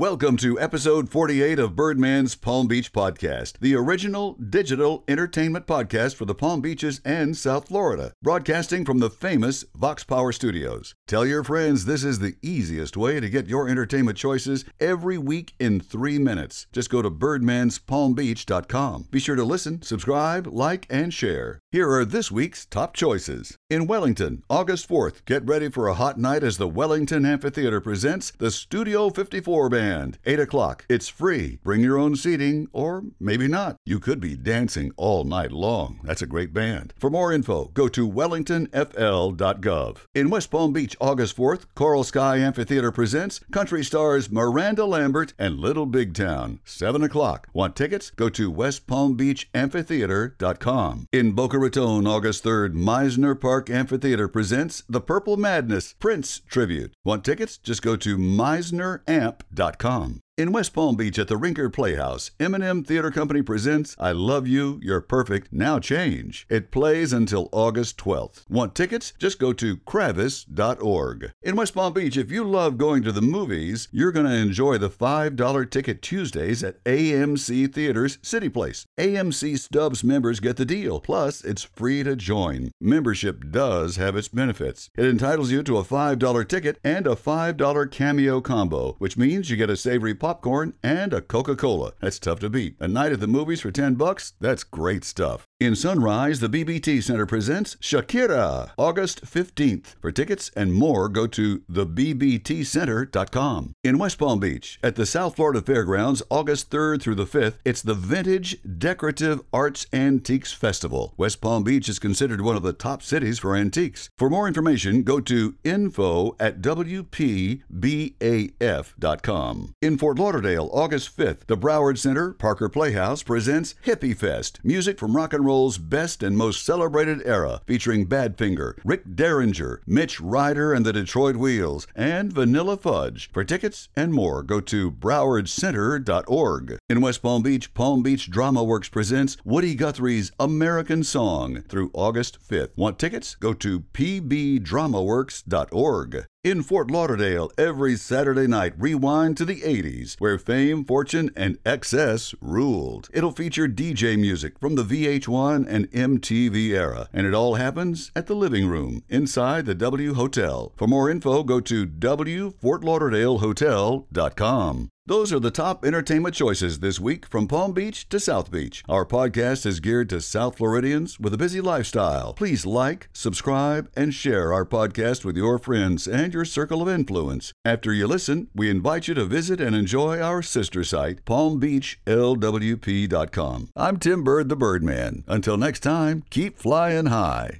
Welcome to episode 48 of Birdman's Palm Beach Podcast, the original digital entertainment podcast for the Palm Beaches and South Florida, broadcasting from the famous Vox Power Studios. Tell your friends this is the easiest way to get your entertainment choices every week in three minutes. Just go to birdmanspalmbeach.com. Be sure to listen, subscribe, like, and share. Here are this week's top choices. In Wellington, August 4th, get ready for a hot night as the Wellington Amphitheater presents the Studio 54 Band. 8 o'clock. It's free. Bring your own seating, or maybe not. You could be dancing all night long. That's a great band. For more info, go to wellingtonfl.gov. In West Palm Beach, August 4th, Coral Sky Amphitheater presents country stars Miranda Lambert and Little Big Town. 7 o'clock. Want tickets? Go to westpalmbeachamphitheater.com. In Boca Raton, August 3rd, Mizner Park Amphitheater presents The Purple Madness Prince Tribute. Want tickets? Just go to meisneramp.com com. In West Palm Beach at the Rinker Playhouse, M&M Theater Company presents I Love You, You're Perfect, Now Change. It plays until August 12th. Want tickets? Just go to kravis.org. In West Palm Beach, if you love going to the movies, you're going to enjoy the $5 ticket Tuesdays at AMC Theaters City Place. AMC Stubs members get the deal, plus it's free to join. Membership does have its benefits. It entitles you to a $5 ticket and a $5 cameo combo, which means you get a savory popcorn and a Coca-Cola. That's tough to beat. A night at the movies for 10 bucks? That's great stuff. In Sunrise, the BBT Center presents Shakira, August 15th. For tickets and more, go to thebbtcenter.com. In West Palm Beach, at the South Florida Fairgrounds, August 3rd through the 5th, it's the Vintage Decorative Arts Antiques Festival. West Palm Beach is considered one of the top cities for antiques. For more information, go to info at wpbaf.com. In Fort Lauderdale, August 5th, the Broward Center, Parker Playhouse presents Hippie Fest, music from rock and roll's best and most celebrated era, featuring Badfinger, Rick Derringer, Mitch Ryder and the Detroit Wheels, and Vanilla Fudge. For tickets and more, go to browardcenter.org. In West Palm Beach, Palm Beach Drama Works presents Woody Guthrie's American Song through August 5th. Want tickets? Go to pbdramaworks.org. In Fort Lauderdale, every Saturday night, rewind to the 80s, where fame, fortune, and excess ruled. It'll feature DJ music from the VH1 and MTV era, and it all happens at the living room inside the W Hotel. For more info, go to WFortLauderdaleHotel.com. Those are the top entertainment choices this week from Palm Beach to South Beach. Our podcast is geared to South Floridians with a busy lifestyle. Please like, subscribe, and share our podcast with your friends and your circle of influence. After you listen, we invite you to visit and enjoy our sister site, palmbeachlwp.com. I'm Tim Bird, the Birdman. Until next time, keep flying high.